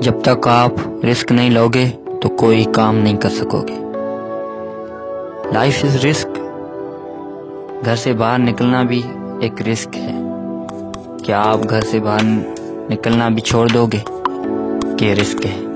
جب تک آپ رسک نہیں لوگے تو کوئی کام نہیں کر سکو گے۔ لائف از رسک گھر سے باہر نکلنا بھی ایک رسک ہے۔ کیا آپ گھر سے باہر نکلنا بھی چھوڑ دو گے کہ رسک ہے؟